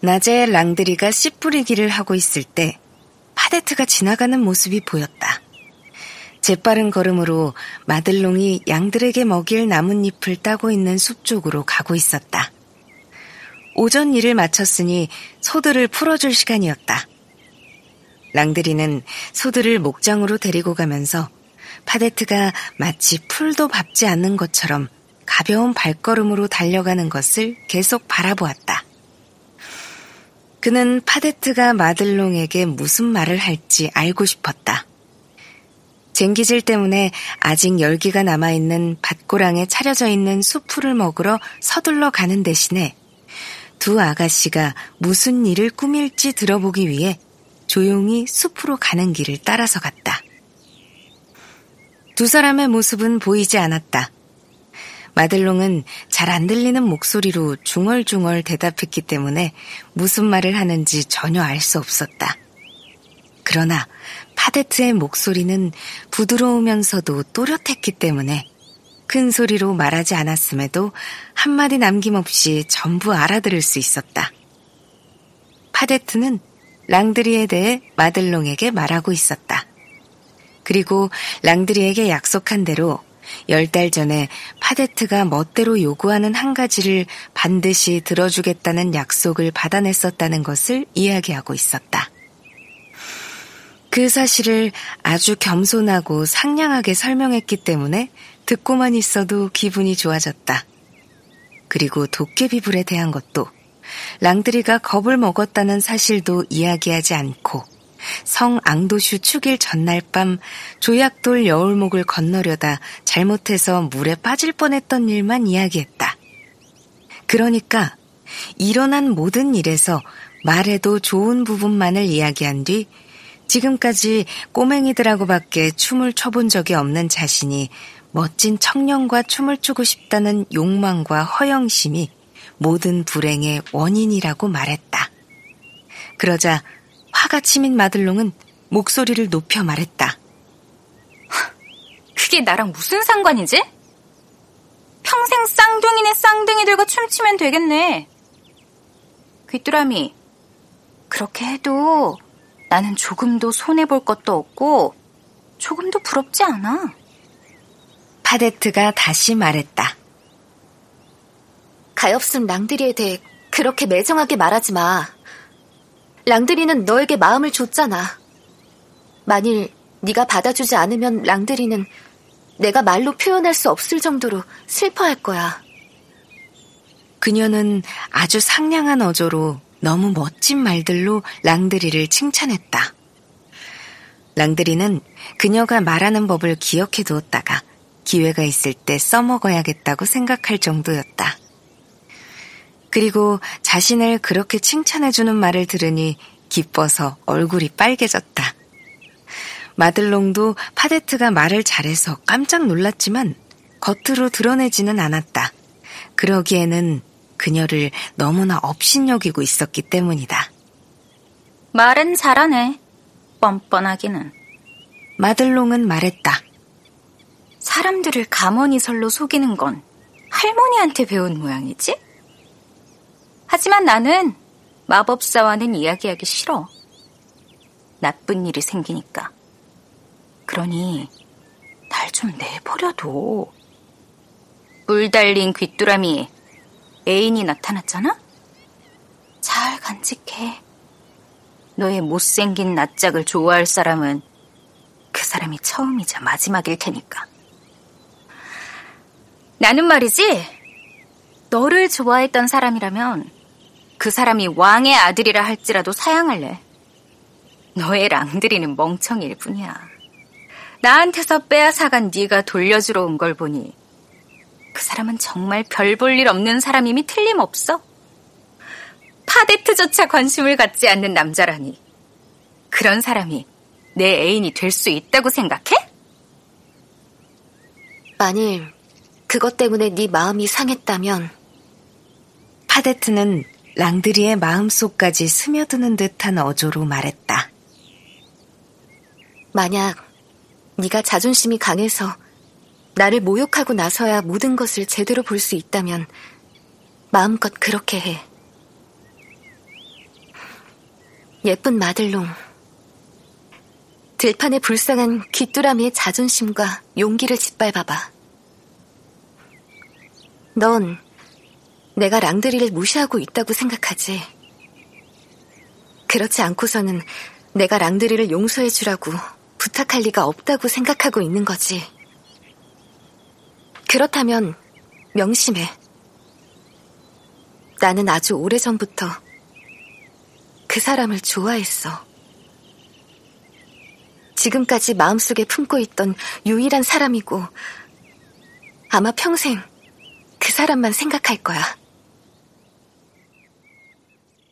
낮에 랑드리가 씨 뿌리기를 하고 있을 때 파데트가 지나가는 모습이 보였다. 재빠른 걸음으로 마들롱이 양들에게 먹일 나뭇잎을 따고 있는 숲 쪽으로 가고 있었다. 오전 일을 마쳤으니 소들을 풀어줄 시간이었다. 랑드리는 소들을 목장으로 데리고 가면서 파데트가 마치 풀도 밟지 않는 것처럼 가벼운 발걸음으로 달려가는 것을 계속 바라보았다. 그는 파데트가 마들롱에게 무슨 말을 할지 알고 싶었다. 쟁기질 때문에 아직 열기가 남아있는 밭고랑에 차려져 있는 수풀을 먹으러 서둘러 가는 대신에 두 아가씨가 무슨 일을 꾸밀지 들어보기 위해 조용히 숲으로 가는 길을 따라서 갔다. 두 사람의 모습은 보이지 않았다. 마들롱은 잘 안 들리는 목소리로 중얼중얼 대답했기 때문에 무슨 말을 하는지 전혀 알 수 없었다. 그러나 파데트의 목소리는 부드러우면서도 또렷했기 때문에 큰 소리로 말하지 않았음에도 한마디 남김없이 전부 알아들을 수 있었다. 파데트는 랑드리에 대해 마들롱에게 말하고 있었다. 그리고 랑드리에게 약속한 대로 열 달 전에 파데트가 멋대로 요구하는 한 가지를 반드시 들어주겠다는 약속을 받아냈었다는 것을 이야기하고 있었다. 그 사실을 아주 겸손하고 상냥하게 설명했기 때문에 듣고만 있어도 기분이 좋아졌다. 그리고 도깨비불에 대한 것도 랑드리가 겁을 먹었다는 사실도 이야기하지 않고 성 앙도슈 축일 전날 밤 조약돌 여울목을 건너려다 잘못해서 물에 빠질 뻔했던 일만 이야기했다. 그러니까 일어난 모든 일에서 말해도 좋은 부분만을 이야기한 뒤 지금까지 꼬맹이들하고밖에 춤을 춰본 적이 없는 자신이 멋진 청년과 춤을 추고 싶다는 욕망과 허영심이 모든 불행의 원인이라고 말했다. 그러자 화가 치민 마들롱은 목소리를 높여 말했다. 그게 나랑 무슨 상관이지? 평생 쌍둥이네 쌍둥이들과 춤추면 되겠네. 귀뚜라미, 그렇게 해도 나는 조금도 손해볼 것도 없고 조금도 부럽지 않아. 파데트가 다시 말했다. 가엾은 랑드리에 대해 그렇게 매정하게 말하지 마. 랑드리는 너에게 마음을 줬잖아. 만일 네가 받아주지 않으면 랑드리는 내가 말로 표현할 수 없을 정도로 슬퍼할 거야. 그녀는 아주 상냥한 어조로 너무 멋진 말들로 랑드리를 칭찬했다. 랑드리는 그녀가 말하는 법을 기억해 두었다가 기회가 있을 때 써먹어야겠다고 생각할 정도였다. 그리고 자신을 그렇게 칭찬해주는 말을 들으니 기뻐서 얼굴이 빨개졌다. 마들롱도 파데트가 말을 잘해서 깜짝 놀랐지만 겉으로 드러내지는 않았다. 그러기에는 그녀를 너무나 업신여기고 있었기 때문이다. 말은 잘하네. 뻔뻔하기는. 마들롱은 말했다. 사람들을 가머니설로 속이는 건 할머니한테 배운 모양이지? 하지만 나는 마법사와는 이야기하기 싫어. 나쁜 일이 생기니까. 그러니 날 좀 내버려둬. 물 달린 귀뚜라미 애인이 나타났잖아? 잘 간직해. 너의 못생긴 낯짝을 좋아할 사람은 그 사람이 처음이자 마지막일 테니까. 나는 말이지, 너를 좋아했던 사람이라면 그 사람이 왕의 아들이라 할지라도 사양할래. 너의 랑들이는 멍청일 뿐이야. 나한테서 빼앗아간 네가 돌려주러 온 걸 보니 그 사람은 정말 별 볼 일 없는 사람임이 틀림없어. 파데트조차 관심을 갖지 않는 남자라니. 그런 사람이 내 애인이 될 수 있다고 생각해? 만일 그것 때문에 네 마음이 상했다면 파데트는 랑드리의 마음속까지 스며드는 듯한 어조로 말했다. 만약 네가 자존심이 강해서 나를 모욕하고 나서야 모든 것을 제대로 볼 수 있다면 마음껏 그렇게 해. 예쁜 마들롱. 들판의 불쌍한 귀뚜라미의 자존심과 용기를 짓밟아봐. 넌 내가 랑드리를 무시하고 있다고 생각하지. 그렇지 않고서는 내가 랑드리를 용서해 주라고 부탁할 리가 없다고 생각하고 있는 거지. 그렇다면 명심해. 나는 아주 오래전부터 그 사람을 좋아했어. 지금까지 마음속에 품고 있던 유일한 사람이고 아마 평생 그 사람만 생각할 거야.